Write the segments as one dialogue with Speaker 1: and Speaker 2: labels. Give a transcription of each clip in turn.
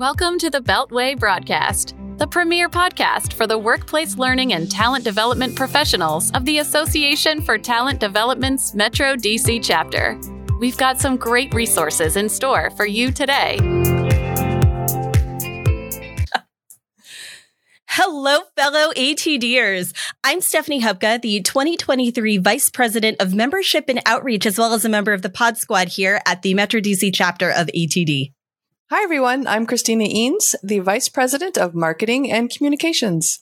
Speaker 1: Welcome to the Beltway Broadcast, the premier podcast for the workplace learning and talent development professionals of the Association for Talent Development's Metro DC chapter. We've got some great resources in store for you today.
Speaker 2: Hello, fellow ATDers. I'm Stephanie Hubka, the 2023 Vice President of Membership and Outreach, as well as a member of the Pod Squad here at the Metro DC chapter of ATD.
Speaker 3: Hi, everyone. I'm Christina Eanes, the Vice President of Marketing and Communications.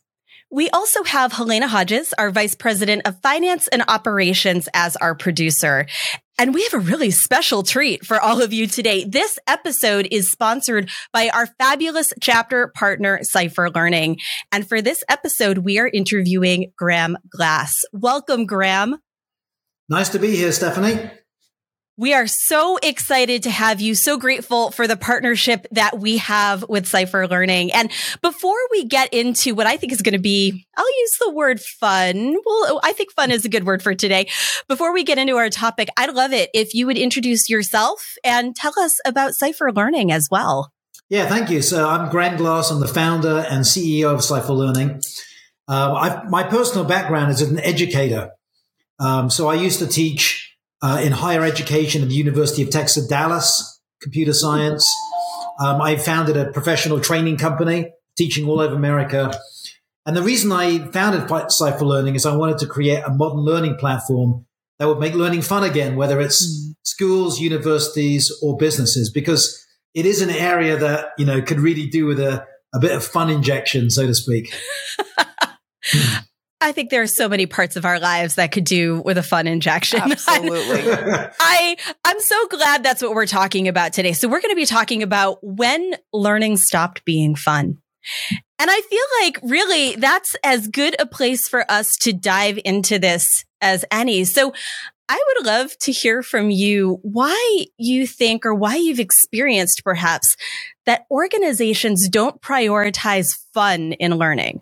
Speaker 2: We also have Halyna Hodges, our Vice President of Finance and Operations, as our producer. And we have a really special treat for all of you today. This episode is sponsored by our fabulous chapter partner, Cypher Learning. And for this episode, we are interviewing Graham Glass. Welcome, Graham.
Speaker 4: Nice to be here, Stephanie.
Speaker 2: We are so excited to have you. So grateful for the partnership that we have with Cypher Learning. And before we get into what I think is going to be, I'll use the word fun. Well, I think fun is a good word for today. Before we get into our topic, I'd love it if you would introduce yourself and tell us about Cypher Learning as well.
Speaker 4: Yeah, thank you. So I'm Graham Glass. I'm the founder and CEO of Cypher Learning. Uh, my personal background is as an educator. Um, so I used to teach uh, in higher education at the University of Texas Dallas, computer science. Um, I founded a professional training company teaching all over America. And the reason I founded Cypher Learning is I wanted to create a modern learning platform that would make learning fun again, whether it's mm. schools, universities, or businesses, because it is an area that, you know, could really do with a, a bit of fun injection, so to speak.
Speaker 2: I think there are so many parts of our lives that could do with a fun injection.
Speaker 3: Absolutely.
Speaker 2: I I'm so glad that's what we're talking about today. So we're going to be talking about when learning stopped being fun. And I feel like really that's as good a place for us to dive into this as any. So I would love to hear from you why you think or why you've experienced perhaps that organizations don't prioritize fun in learning.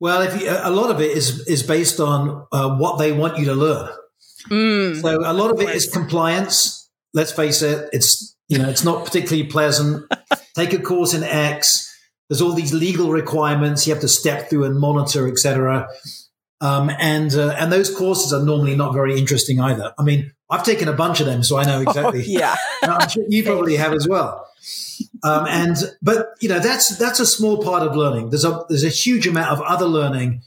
Speaker 4: Well, if you, a lot of it is is based on uh, what they want you to learn. Mm, so a lot of it is compliance. Let's face it; it's you know it's not particularly pleasant. Take a course in X. There's all these legal requirements you have to step through and monitor, etc. Um, and uh, and those courses are normally not very interesting either. I mean, I've taken a bunch of them, so I know oh, exactly.
Speaker 3: Oh, yeah,
Speaker 4: I'm sure you probably have as well. Um, and but you know that's that's a small part of learning. There's a there's a huge amount of other learning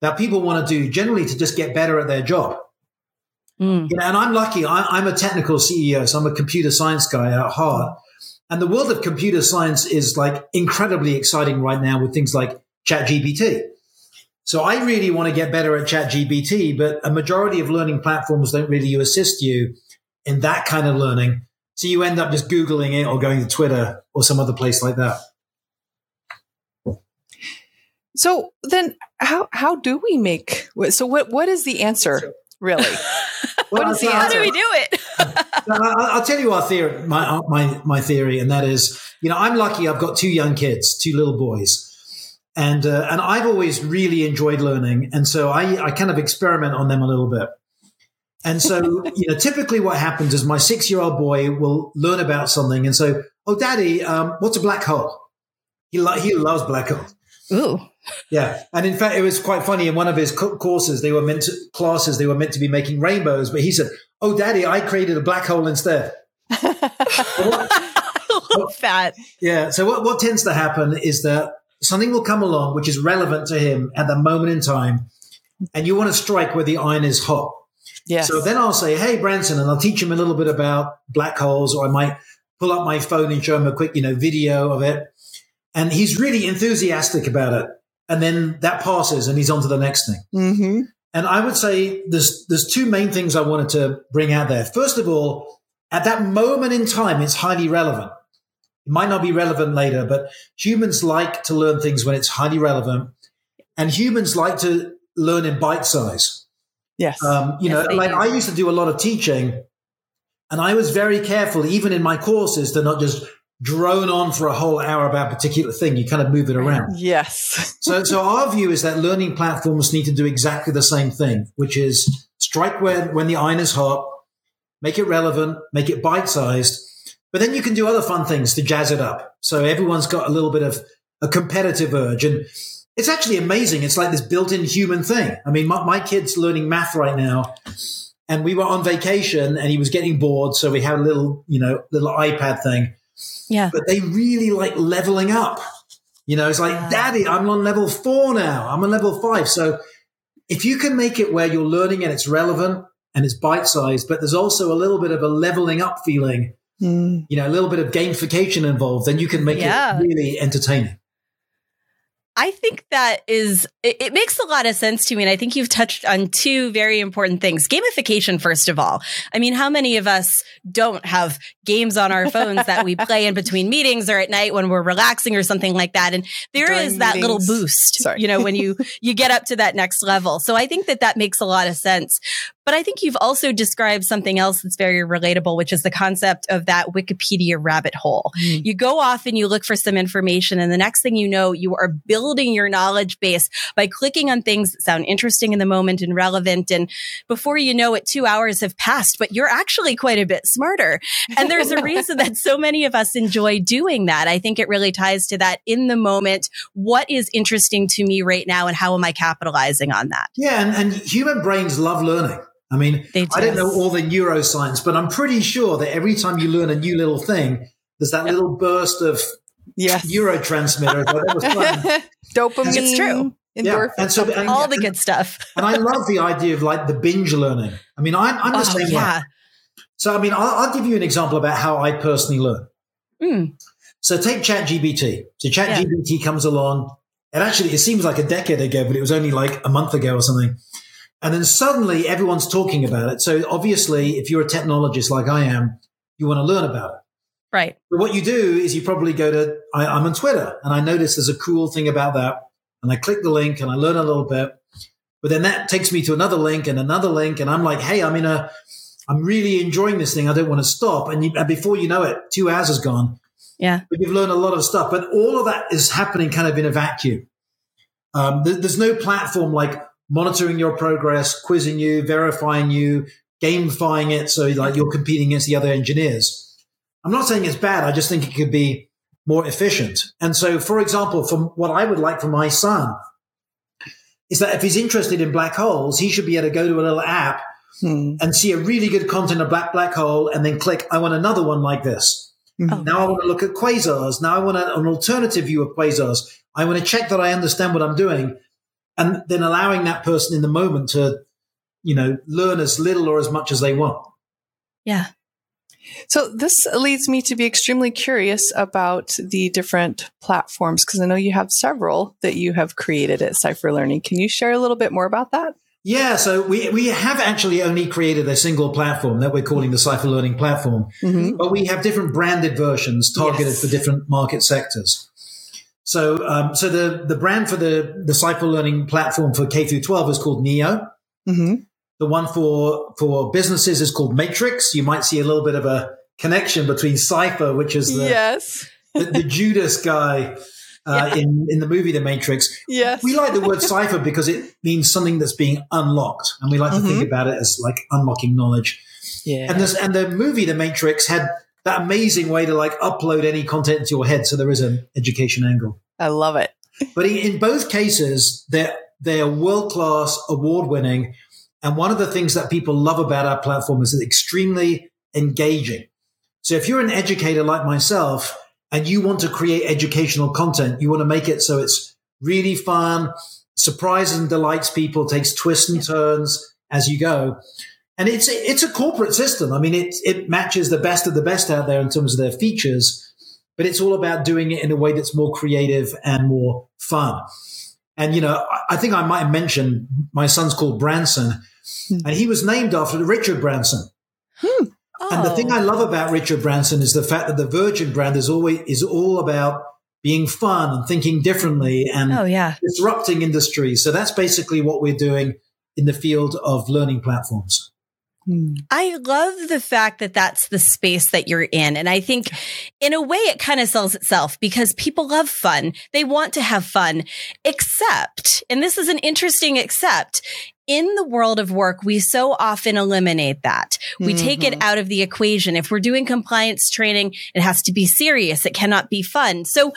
Speaker 4: that people want to do generally to just get better at their job. Mm. You know, and I'm lucky. I, am a technical CEO, so I'm a computer science guy at heart. And the world of computer science is like incredibly exciting right now with things like ChatGPT. So I really want to get better at ChatGPT, but a majority of learning platforms don't really assist you in that kind of learning. So you end up just Googling it or going to Twitter or some other place like that.
Speaker 3: So then how, how do we make, so what, what is the answer really?
Speaker 2: what is the answer? How do we do it?
Speaker 4: I'll tell you our theory, my, my, my theory, and that is, you know, I'm lucky I've got two young kids, two little boys. And, uh, and I've always really enjoyed learning. And so I, I kind of experiment on them a little bit. And so, you know, typically what happens is my six year old boy will learn about something and say, Oh, daddy, um, what's a black hole? He, lo- he loves black holes.
Speaker 2: Ooh.
Speaker 4: Yeah. And in fact, it was quite funny. In one of his courses, they were meant to, classes, they were meant to be making rainbows, but he said, Oh, daddy, I created a black hole instead.
Speaker 2: what, that.
Speaker 4: Yeah. So what, what tends to happen is that something will come along which is relevant to him at that moment in time. And you want to strike where the iron is hot.
Speaker 3: Yes.
Speaker 4: So then I'll say, hey, Branson, and I'll teach him a little bit about black holes, or I might pull up my phone and show him a quick, you know, video of it. And he's really enthusiastic about it. And then that passes and he's on to the next thing. Mm-hmm. And I would say there's, there's two main things I wanted to bring out there. First of all, at that moment in time, it's highly relevant. It might not be relevant later, but humans like to learn things when it's highly relevant. And humans like to learn in bite size.
Speaker 3: Yes.
Speaker 4: Um, you
Speaker 3: yes,
Speaker 4: know, like
Speaker 3: do.
Speaker 4: I used to do a lot of teaching and I was very careful, even in my courses, to not just drone on for a whole hour about a particular thing. You kind of move it around.
Speaker 3: Yes.
Speaker 4: so, so our view is that learning platforms need to do exactly the same thing, which is strike when, when the iron is hot, make it relevant, make it bite sized. But then you can do other fun things to jazz it up. So everyone's got a little bit of a competitive urge. And it's actually amazing. It's like this built in human thing. I mean, my, my kid's learning math right now. And we were on vacation and he was getting bored. So we had a little, you know, little iPad thing.
Speaker 2: Yeah.
Speaker 4: But they really like leveling up. You know, it's like,
Speaker 2: Yeah.
Speaker 4: Daddy, I'm on level four now. I'm on level five. So if you can make it where you're learning and it's relevant and it's bite sized, but there's also a little bit of a leveling up feeling,
Speaker 3: Mm.
Speaker 4: you know, a little bit of gamification involved, then you can make
Speaker 2: Yeah.
Speaker 4: it really entertaining.
Speaker 2: I think that is, it, it makes a lot of sense to me. And I think you've touched on two very important things. Gamification, first of all. I mean, how many of us don't have games on our phones that we play in between meetings or at night when we're relaxing or something like that? And there is
Speaker 3: During
Speaker 2: that little boost,
Speaker 3: Sorry.
Speaker 2: you know, when you, you get up to that next level. So I think that that makes a lot of sense. But I think you've also described something else that's very relatable, which is the concept of that Wikipedia rabbit hole.
Speaker 3: Mm.
Speaker 2: You go off and you look for some information, and the next thing you know, you are building your knowledge base by clicking on things that sound interesting in the moment and relevant. And before you know it, two hours have passed, but you're actually quite a bit smarter. And there's a reason that so many of us enjoy doing that. I think it really ties to that in the moment. What is interesting to me right now, and how am I capitalizing on that?
Speaker 4: Yeah, and, and human brains love learning. I mean, I don't know all the neuroscience, but I'm pretty sure that every time you learn a new little thing, there's that little burst of
Speaker 3: Yes.
Speaker 4: neurotransmitter. that was fun.
Speaker 3: Dopamine.
Speaker 2: It's true.
Speaker 3: Endorphin.
Speaker 4: And so- and-
Speaker 2: All the good stuff.
Speaker 4: And I love the idea of like the binge learning. I mean, I'm, I'm the
Speaker 2: Oh,
Speaker 4: same way.
Speaker 2: yeah.
Speaker 4: So, I mean, I'll, I'll give you an example about how I personally learn.
Speaker 2: Mm.
Speaker 4: So take ChatGPT. So ChatGPT comes along, and actually, it seems like a decade ago, but it was only like a month ago or something. And then suddenly, everyone's talking about it. So obviously, if you're a technologist like I am, you want to learn about it.
Speaker 2: Right.
Speaker 4: But what you do is you probably go to, I, I'm on Twitter and I notice there's a cool thing about that. And I click the link and I learn a little bit. But then that takes me to another link and another link. And I'm like, hey, I'm in a, I'm really enjoying this thing. I don't want to stop. And, you, and before you know it, two hours has gone.
Speaker 2: Yeah.
Speaker 4: But you've learned a lot of stuff. But all of that is happening kind of in a vacuum. Um, there- there's no platform like monitoring your progress, quizzing you, verifying you, gamifying it. So like you're competing against the other engineers. I'm not saying it's bad. I just think it could be more efficient. And so, for example, from what I would like for my son is that if he's interested in black holes, he should be able to go to a little app
Speaker 3: Hmm.
Speaker 4: and see a really good content of black black hole and then click, I want another one like this.
Speaker 2: Oh,
Speaker 4: Now I want to look at quasars. Now I want a- an alternative view of quasars. I want to check that I understand what I'm doing. And then allowing that person in the moment to, you know, learn as little or as much as they want.
Speaker 2: Yeah.
Speaker 3: So this leads me to be extremely curious about the different platforms because I know you have several that you have created at Cypher Learning. Can you share a little bit more about that?
Speaker 4: Yeah, so we, we have actually only created a single platform that we're calling the Cypher Learning Platform,
Speaker 3: Mm-hmm.
Speaker 4: but we have different branded versions targeted
Speaker 3: Yes.
Speaker 4: for different market sectors. So, um, so the, the brand for the, the Cypher Learning Platform for K through 12 is called Neo.
Speaker 3: Mm-hmm.
Speaker 4: The one for, for businesses is called Matrix. You might see a little bit of a connection between Cypher, which is the,
Speaker 3: Yes.
Speaker 4: the, the Judas guy uh, in, in the movie The Matrix.
Speaker 3: Yes.
Speaker 4: We like the word cipher because it means something that's being unlocked, and we like to think about it as like unlocking knowledge.
Speaker 3: yeah.
Speaker 4: And this and the movie The Matrix had that amazing way to like upload any content into your head, so there is an education angle.
Speaker 3: I love it.
Speaker 4: But in in both cases, they're they're world class, award winning, and one of the things that people love about our platform is it's extremely engaging. So if you're an educator like myself and you want to create educational content, you want to make it so it's really fun, surprises and delights people, takes twists and turns as you go. And it's it's a corporate system. I mean, it it matches the best of the best out there in terms of their features, but it's all about doing it in a way that's more creative and more fun. And you know, I- I think I might mention my son's called Branson, hmm. and he was named after Richard Branson. Hmm. And the thing
Speaker 2: Oh.
Speaker 4: I love about Richard Branson is the fact that the Virgin brand is always is all about being fun and thinking differently and
Speaker 2: Oh, yeah.
Speaker 4: disrupting industries. So that's basically what we're doing in the field of learning platforms.
Speaker 3: Hmm.
Speaker 2: I love the fact that that's the space that you're in. And I think in a way it kind of sells itself because people love fun. They want to have fun, except, and this is an interesting except, in the world of work, we so often eliminate that. We mm-hmm. take it mm-hmm. out of the equation. If we're doing compliance training, it has to be serious. It cannot be fun. So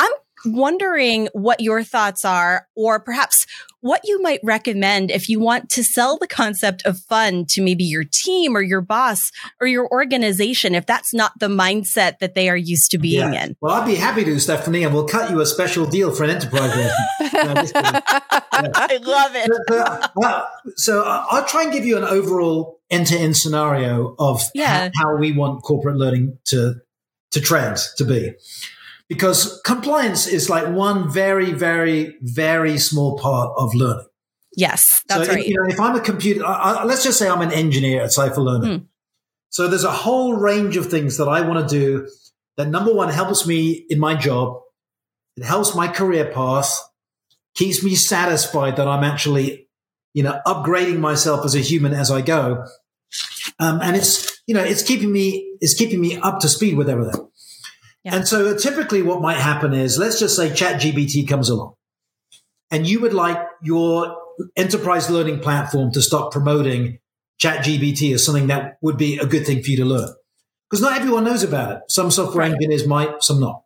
Speaker 2: I'm wondering what your thoughts are, or perhaps what you might recommend if you want to sell the concept of fun to maybe your team or your boss or your organization, if that's not the mindset that they are used to being yeah. in.
Speaker 4: Well, I'd be happy to, Stephanie, and we'll cut you a special deal for an enterprise.
Speaker 2: yeah. I love it.
Speaker 4: So, uh, so I'll try and give you an overall end-to-end scenario of yeah. how, how we want corporate learning to to trend to be because compliance is like one very, very, very small part of learning.
Speaker 2: Yes, that's
Speaker 4: so
Speaker 2: right.
Speaker 4: If, you know, if I'm a computer, I, let's just say I'm an engineer at Cypher Learning. Hmm. So there's a whole range of things that I want to do that number one helps me in my job. It helps my career path, keeps me satisfied that I'm actually, you know, upgrading myself as a human as I go. Um, and it's, you know, it's keeping me, it's keeping me up to speed with everything. Yeah. And so typically what might happen is let's just say ChatGPT comes along and you would like your enterprise learning platform to start promoting ChatGPT as something that would be a good thing for you to learn. Because not everyone knows about it. Some software right. engineers might, some not.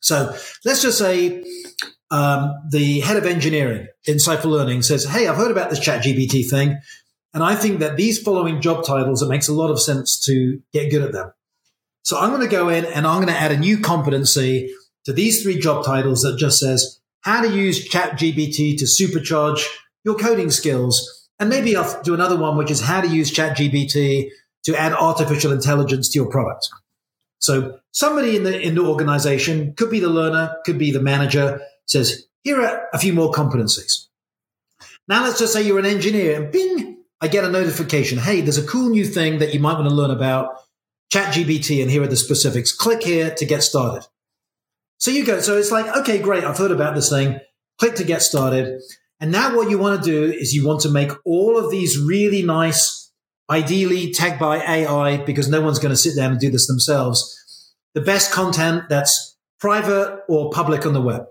Speaker 4: So let's just say um, the head of engineering in Cypher Learning says, Hey, I've heard about this ChatGPT thing. And I think that these following job titles, it makes a lot of sense to get good at them. So I'm going to go in and I'm going to add a new competency to these three job titles that just says how to use ChatGPT to supercharge your coding skills. And maybe I'll do another one, which is how to use ChatGPT to add artificial intelligence to your product. So somebody in the, in the organization could be the learner, could be the manager says, here are a few more competencies. Now let's just say you're an engineer and bing, I get a notification. Hey, there's a cool new thing that you might want to learn about ChatGPT, and here are the specifics. Click here to get started. So you go. So it's like, okay, great. I've heard about this thing. Click to get started. And now what you want to do is you want to make all of these really nice, ideally tagged by AI, because no one's going to sit down and do this themselves. The best content that's private or public on the web.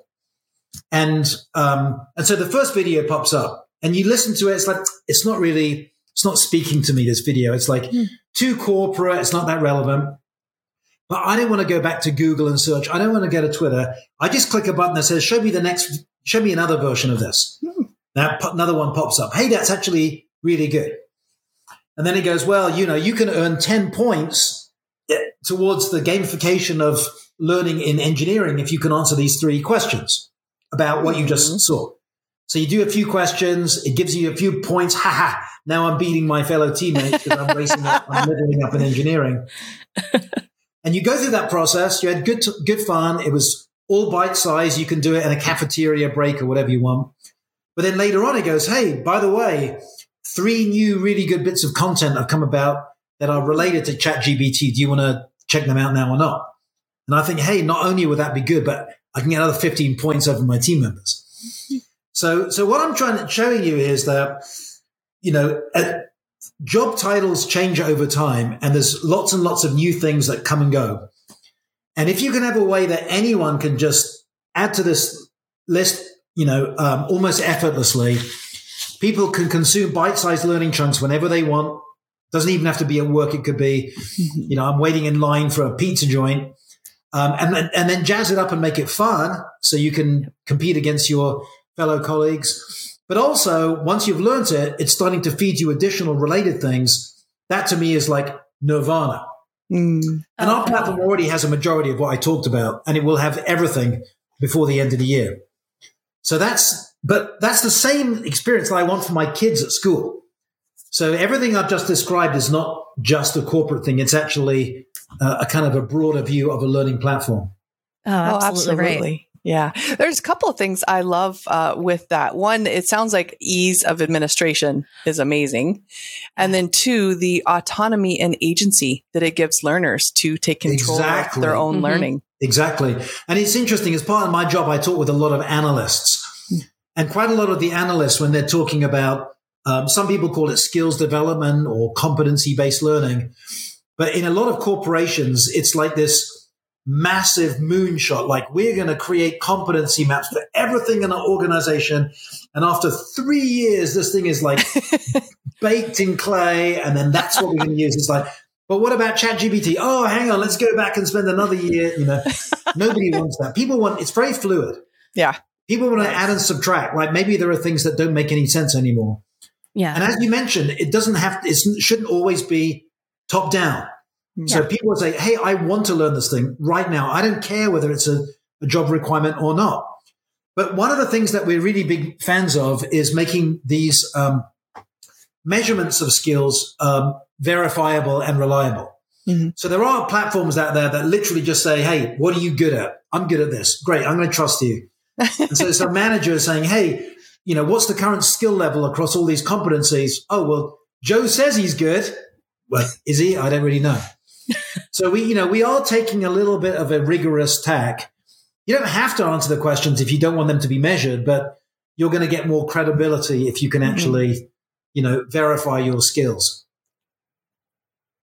Speaker 4: And, um, and so the first video pops up and you listen to it. It's like, it's not really, it's not speaking to me, this video. It's like mm. too corporate. It's not that relevant. But I don't want to go back to Google and search. I don't want to go to Twitter. I just click a button that says, show me the next, show me another version of this. Mm. That another one pops up. Hey, that's actually really good. And then it goes, well, you know, you can earn 10 points eh, towards the gamification of learning in engineering if you can answer these three questions about what you just mm-hmm. saw. So you do a few questions, it gives you a few points. Ha ha! Now I'm beating my fellow teammates because I'm racing up, I'm leveling up in engineering. and you go through that process. You had good, good fun. It was all bite size. You can do it in a cafeteria break or whatever you want. But then later on, it goes, Hey, by the way, three new really good bits of content have come about that are related to ChatGPT. Do you want to check them out now or not? And I think, Hey, not only would that be good, but I can get another 15 points over my team members. So, so what I'm trying to show you is that, you know, uh, job titles change over time and there's lots and lots of new things that come and go. And if you can have a way that anyone can just add to this list, you know, um, almost effortlessly, people can consume bite-sized learning chunks whenever they want. Doesn't even have to be at work. It could be, you know, I'm waiting in line for a pizza joint. Um, and, then, and then jazz it up and make it fun so you can compete against your fellow colleagues. But also, once you've learned it, it's starting to feed you additional related things. That to me is like nirvana. Mm. And our platform already has a majority of what I talked about, and it will have everything before the end of the year. So that's, but that's the same experience that I want for my kids at school. So everything I've just described is not just a corporate thing. It's actually uh, a kind of a broader view of a learning platform.
Speaker 2: Oh, absolutely. Oh, absolutely. Right.
Speaker 3: Yeah. There's a couple of things I love uh, with that. One, it sounds like ease of administration is amazing. And then two, the autonomy and agency that it gives learners to take control exactly. of their own mm-hmm. learning.
Speaker 4: Exactly. And it's interesting. As part of my job, I talk with a lot of analysts. And quite a lot of the analysts, when they're talking about, um, some people call it skills development or competency based learning. But in a lot of corporations, it's like this massive moonshot. Like we're going to create competency maps for everything in our organization. And after three years, this thing is like baked in clay. And then that's what we're going to use. It's like, but what about ChatGPT? Oh, hang on, let's go back and spend another year. You know, nobody wants that. People want it's very fluid.
Speaker 3: Yeah.
Speaker 4: People want to add and subtract. Like maybe there are things that don't make any sense anymore.
Speaker 2: Yeah.
Speaker 4: And as you mentioned, it doesn't have it shouldn't always be top down. So people would say, Hey, I want to learn this thing right now. I don't care whether it's a, a job requirement or not. But one of the things that we're really big fans of is making these um, measurements of skills um, verifiable and reliable.
Speaker 3: Mhm.
Speaker 4: So there are platforms out there that literally just say, Hey, what are you good at? I'm good at this. Great. I'm going to trust you. and so some manager is saying, Hey, you know, what's the current skill level across all these competencies? Oh, well, Joe says he's good. Well, is he? I don't really know. So we, you know, we are taking a little bit of a rigorous tack. You don't have to answer the questions if you don't want them to be measured, but you're going to get more credibility if you can mm-hmm. actually, you know, verify your skills.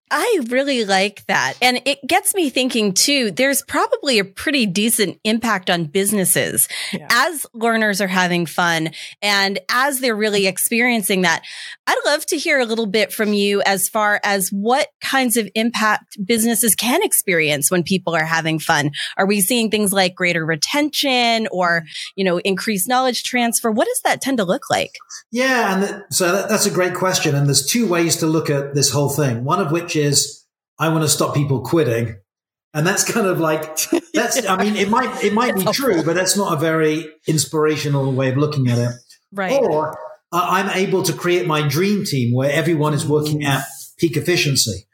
Speaker 2: I really like that. And it gets me thinking too, there's probably a pretty decent impact on businesses
Speaker 3: Yeah.
Speaker 2: as learners are having fun and as they're really experiencing that. I'd love to hear a little bit from you as far as what kinds of impact businesses can experience when people are having fun. Are we seeing things like greater retention or, you know, increased knowledge transfer? What does that tend to look like?
Speaker 4: Yeah, and th- so that, that's a great question. And there's two ways to look at this whole thing. One of which is I want to stop people quitting, and that's kind of like that's. I mean, it might it might be true, but that's not a very inspirational way of looking at it.
Speaker 2: Right.
Speaker 4: Or uh, I'm able to create my dream team where everyone is working at peak efficiency.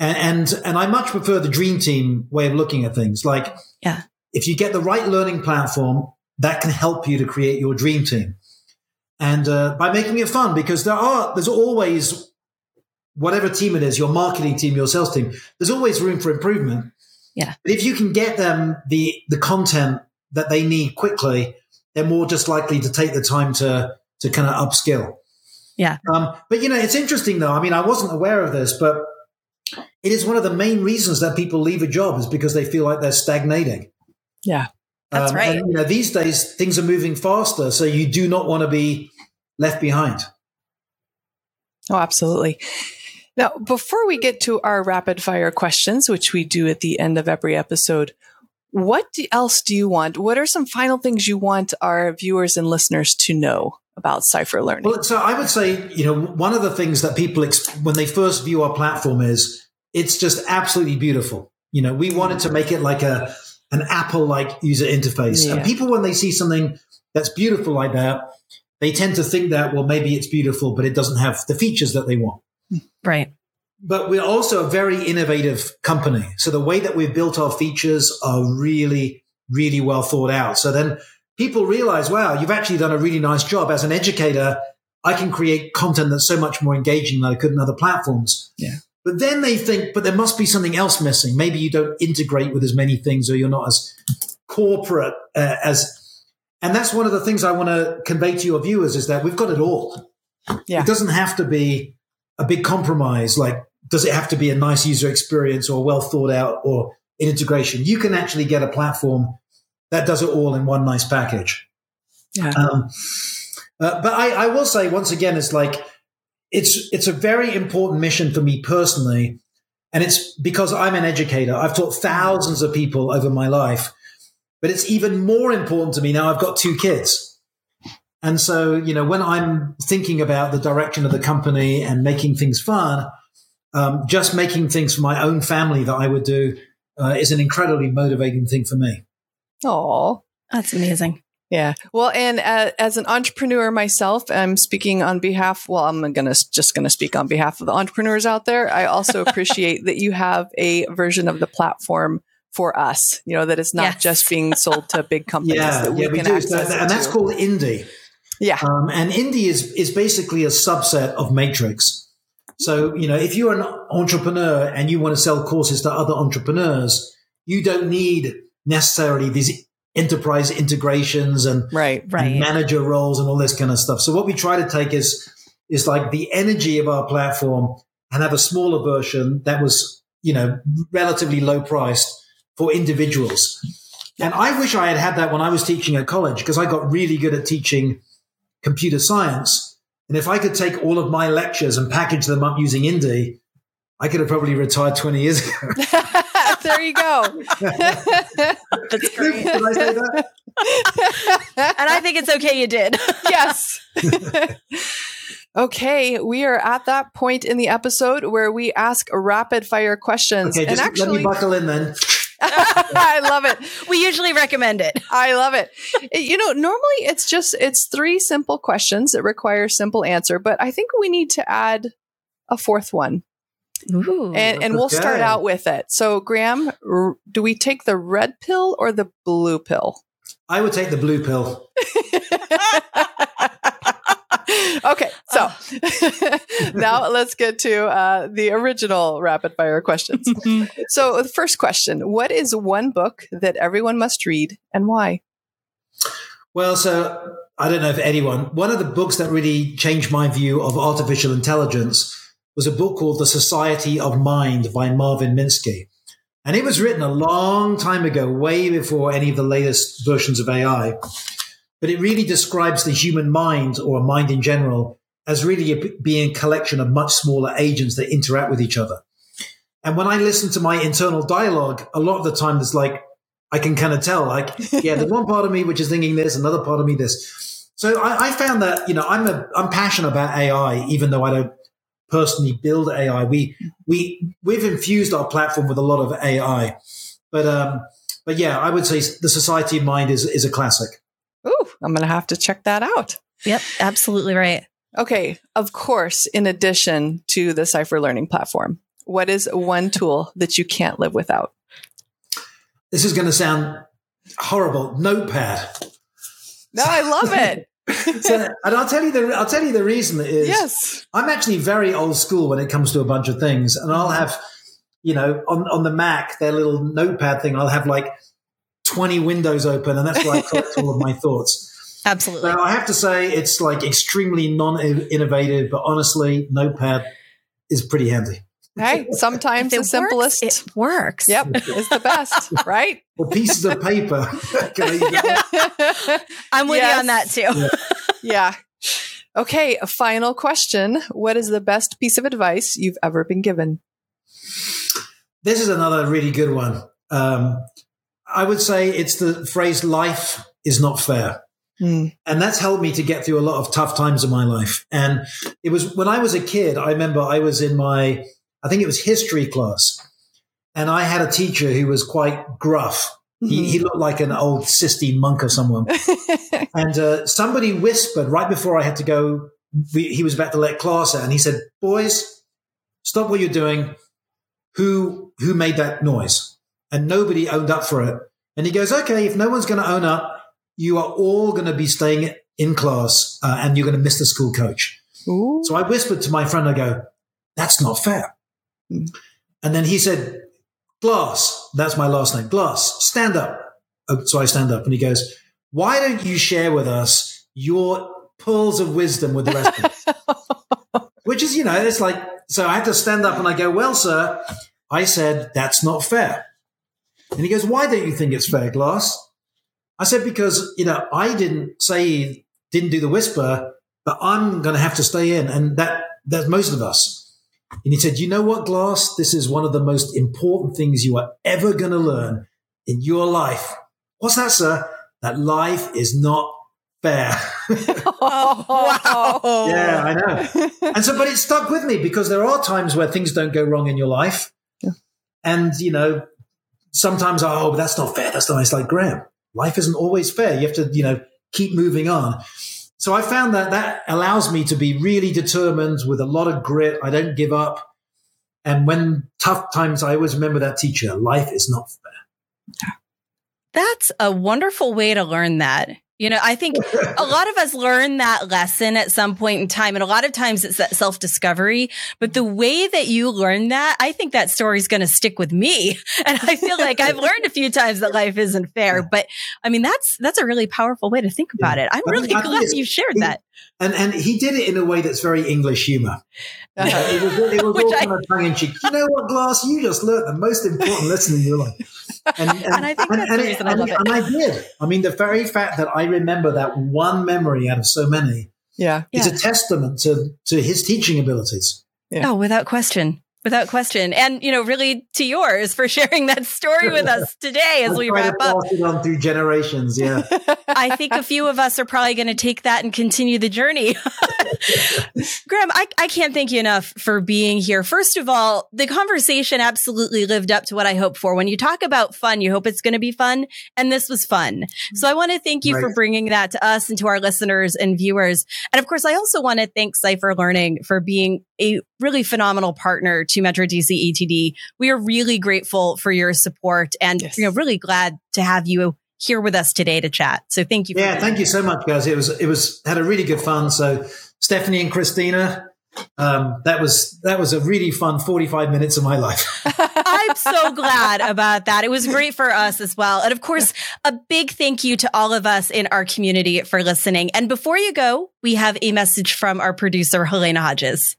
Speaker 4: And, and, and I much prefer the dream team way of looking at things. Like,
Speaker 2: Yeah.
Speaker 4: if you get the right learning platform, that can help you to create your dream team. And uh, by making it fun, because there are, there's always, whatever team it is, your marketing team, your sales team, there's always room for improvement.
Speaker 2: Yeah.
Speaker 4: But if you can get them the, the content that they need quickly, they're more just likely to take the time to to kind of upskill.
Speaker 2: Yeah.
Speaker 4: Um, but you know, it's interesting though. I mean, I wasn't aware of this, but it is one of the main reasons that people leave a job is because they feel like they're stagnating.
Speaker 3: Yeah.
Speaker 2: That's right.
Speaker 4: And, you know, these days things are moving faster, so you do not want to be left behind.
Speaker 3: Oh, absolutely. Now, before we get to our rapid fire questions, which we do at the end of every episode, what else do you want? What are some final things you want our viewers and listeners to know about Cypher Learning?
Speaker 4: Well, so I would say, you know, one of the things that people, when they first view our platform is it's just absolutely beautiful. You know, we wanted to make it like a, an Apple like user interface.
Speaker 3: Yeah.
Speaker 4: And people, when they see something that's beautiful like that, they tend to think that, well, maybe it's beautiful, but it doesn't have the features that they want.
Speaker 2: Right.
Speaker 4: But we're also a very innovative company. So the way that we've built our features are really, really well thought out. So then people realize, wow, you've actually done a really nice job. As an educator, I can create content that's so much more engaging than I could in other platforms.
Speaker 3: Yeah.
Speaker 4: But then they think, but there must be something else missing. Maybe you don't integrate with as many things or you're not as corporate uh, as. And that's one of the things I want to convey to your viewers is that we've got it all.
Speaker 3: Yeah.
Speaker 4: It doesn't have to be a big compromise. Like, does it have to be a nice user experience or well thought out or an integration? You can actually get a platform that does it all in one nice package.
Speaker 3: Yeah.
Speaker 4: Um, uh, but I, I will say once again, it's like it's it's a very important mission for me personally, and it's because I'm an educator. I've taught thousands of people over my life, but it's even more important to me now. I've got two kids. And so, you know, when I'm thinking about the direction of the company and making things fun, um, just making things for my own family that I would do uh, is an incredibly motivating thing for me.
Speaker 3: Oh,
Speaker 2: That's amazing.
Speaker 3: yeah. Well, and uh, as an entrepreneur myself, I'm speaking on behalf. Well, I'm gonna just gonna speak on behalf of the entrepreneurs out there. I also appreciate that you have a version of the platform for us. You know that it's not
Speaker 2: Yes.
Speaker 3: just being sold to big companies.
Speaker 4: Yeah,
Speaker 3: that we
Speaker 4: yeah, we do.
Speaker 3: access
Speaker 4: So- and that's
Speaker 3: to.
Speaker 4: called Indie.
Speaker 3: Yeah.
Speaker 4: Um, and Indie is, is basically a subset of Matrix. So, you know, if you're an entrepreneur and you want to sell courses to other entrepreneurs, you don't need necessarily these enterprise integrations and,
Speaker 3: Right.
Speaker 4: and
Speaker 2: Right.
Speaker 4: manager roles and all this kind of stuff. So what we try to take is, is like the energy of our platform and have a smaller version that was, you know, relatively low priced for individuals. And I wish I had had that when I was teaching at college because I got really good at teaching computer science. And if I could take all of my lectures and package them up using Indie, I could have probably retired 20 years ago.
Speaker 3: there you go.
Speaker 2: That's great.
Speaker 4: Did I say that?
Speaker 2: and I think it's okay you did.
Speaker 3: yes. okay, we are at that point in the episode where we ask rapid fire questions.
Speaker 4: Okay,
Speaker 3: and
Speaker 4: just
Speaker 3: actually,
Speaker 4: let me buckle in then.
Speaker 3: I love it.
Speaker 2: We usually recommend it.
Speaker 3: I love it. You know, normally it's just it's three simple questions that require simple answer, but I think we need to add a fourth one.
Speaker 2: Ooh.
Speaker 3: And and we'll start out with it. So, Graham, r- do we take the red pill or the blue pill?
Speaker 4: I would take the blue pill.
Speaker 3: okay, so now let's get to uh, the original rapid fire questions. so, the first question What is one book that everyone must read and why?
Speaker 4: Well, so I don't know if anyone, one of the books that really changed my view of artificial intelligence was a book called The Society of Mind by Marvin Minsky. And it was written a long time ago, way before any of the latest versions of AI. But it really describes the human mind or a mind in general as really a, being a collection of much smaller agents that interact with each other. And when I listen to my internal dialogue, a lot of the time it's like, I can kind of tell, like, yeah, there's one part of me which is thinking this, another part of me this. So I, I found that, you know, I'm a, I'm passionate about AI, even though I don't personally build AI. We, we, we've infused our platform with a lot of AI, but, um, but yeah, I would say the Society of Mind is, is a classic.
Speaker 3: Ooh, I'm going to have to check that out.
Speaker 2: Yep, absolutely right.
Speaker 3: Okay, of course, in addition to the Cypher Learning platform, what is one tool that you can't live without?
Speaker 4: This is going to sound horrible. Notepad.
Speaker 3: No, I love it.
Speaker 4: So, and I'll tell you the, I'll tell you the reason is
Speaker 3: yes.
Speaker 4: I'm actually very old school when it comes to a bunch of things, and I'll have, you know, on on the Mac, their little notepad thing, I'll have like 20 windows open, and that's where I collect all of my thoughts.
Speaker 2: Absolutely.
Speaker 4: Now, I have to say, it's like extremely non-innovative, but honestly, Notepad is pretty handy.
Speaker 3: Hey, sometimes the
Speaker 2: it
Speaker 3: simplest.
Speaker 2: Works, it works.
Speaker 3: yep, is the best, right?
Speaker 4: Or pieces of paper. Can I
Speaker 2: I'm with
Speaker 3: Yes.
Speaker 2: you on that too.
Speaker 3: yeah. Okay, a final question. What is the best piece of advice you've ever been given?
Speaker 4: This is another really good one. Um, I would say it's the phrase "life is not fair."
Speaker 3: Hmm.
Speaker 4: And that's helped me to get through a lot of tough times in my life. And it was when I was a kid, I remember I was in my, I think it was history class. And I had a teacher who was quite gruff. He, he looked like an old Sistine monk or someone. and uh, somebody whispered right before I had to go, we, he was about to let class out. And he said, boys, stop what you're doing. Who, who made that noise? And nobody owned up for it. And he goes, okay, if no one's going to own up, you are all going to be staying in class uh, and you're going to miss the school coach.
Speaker 3: Ooh.
Speaker 4: So I whispered to my friend, I go, that's not fair.
Speaker 3: Hmm.
Speaker 4: And then he said, Glass, that's my last name, Glass, stand up. Oh, So I stand up and he goes, why don't you share with us your pearls of wisdom with the rest of us? Which is, you know, it's like, so I had to stand up and I go, well, sir, I said, that's not fair. And he goes, why don't you think it's fair, Glass? I said, because, you know, I didn't say, didn't do the whisper, but I'm going to have to stay in. And that, that's most of us. And he said, you know what, Glass? This is one of the most important things you are ever going to learn in your life. What's that, sir? That life is not fair.
Speaker 2: wow.
Speaker 4: yeah, I know. And so, but it stuck with me because there are times where things don't go wrong in your life. And, you know, sometimes, I oh, but that's not fair. That's not, it's like, Graham, life isn't always fair. You have to, you know, keep moving on. So I found that that allows me to be really determined with a lot of grit. I don't give up. And when tough times, I always remember that teacher, life is not fair.
Speaker 2: That's a wonderful way to learn that. You know, I think a lot of us learn that lesson at some point in time. And a lot of times it's that self discovery. But the way that you learn that, I think that story is going to stick with me. And I feel like I've learned a few times that life isn't fair. But I mean, that's, that's a really powerful way to think about it. I'm really
Speaker 4: I think
Speaker 2: glad you shared that.
Speaker 4: And, and he did it in a way that's very English humor.
Speaker 3: Uh-huh.
Speaker 4: It was, it was all
Speaker 2: I-
Speaker 4: kind of tongue in cheek. You know what, Glass? You just learned the most important lesson in your life.
Speaker 2: And, and, and I think that's the reason I love it.
Speaker 4: And I did. I mean, the very fact that I remember that one memory out of so many
Speaker 3: yeah.
Speaker 4: is
Speaker 2: yeah.
Speaker 4: a testament to, to his teaching abilities.
Speaker 2: Yeah. Oh, without question. Without question. And, you know, really to yours for sharing that story with us today as we wrap up.
Speaker 4: On through generations. Yeah.
Speaker 2: I think a few of us are probably going to take that and continue the journey. Graham, I, I can't thank you enough for being here. First of all, the conversation absolutely lived up to what I hoped for. When you talk about fun, you hope it's going to be fun. And this was fun. So I want to thank you right. for bringing that to us and to our listeners and viewers. And of course, I also want to thank Cypher Learning for being a really phenomenal partner to Metro DC ATD. We are really grateful for your support and yes. you know really glad to have you here with us today to chat. So thank you.
Speaker 4: yeah, thank you so much, guys. It was it was had a really good fun. So Stephanie and Christina, um, that was that was a really fun 45 minutes of my life.
Speaker 2: I'm so glad about that. It was great for us as well. And of course, a big thank you to all of us in our community for listening. And before you go, we have a message from our producer, Halyna Hodges.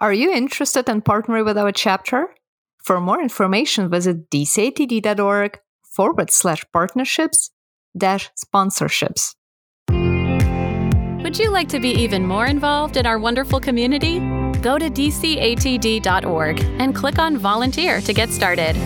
Speaker 5: Are you interested in partnering with our chapter? For more information, visit dcatd.org forward slash partnerships dash sponsorships.
Speaker 1: Would you like to be even more involved in our wonderful community? Go to dcatd.org and click on volunteer to get started.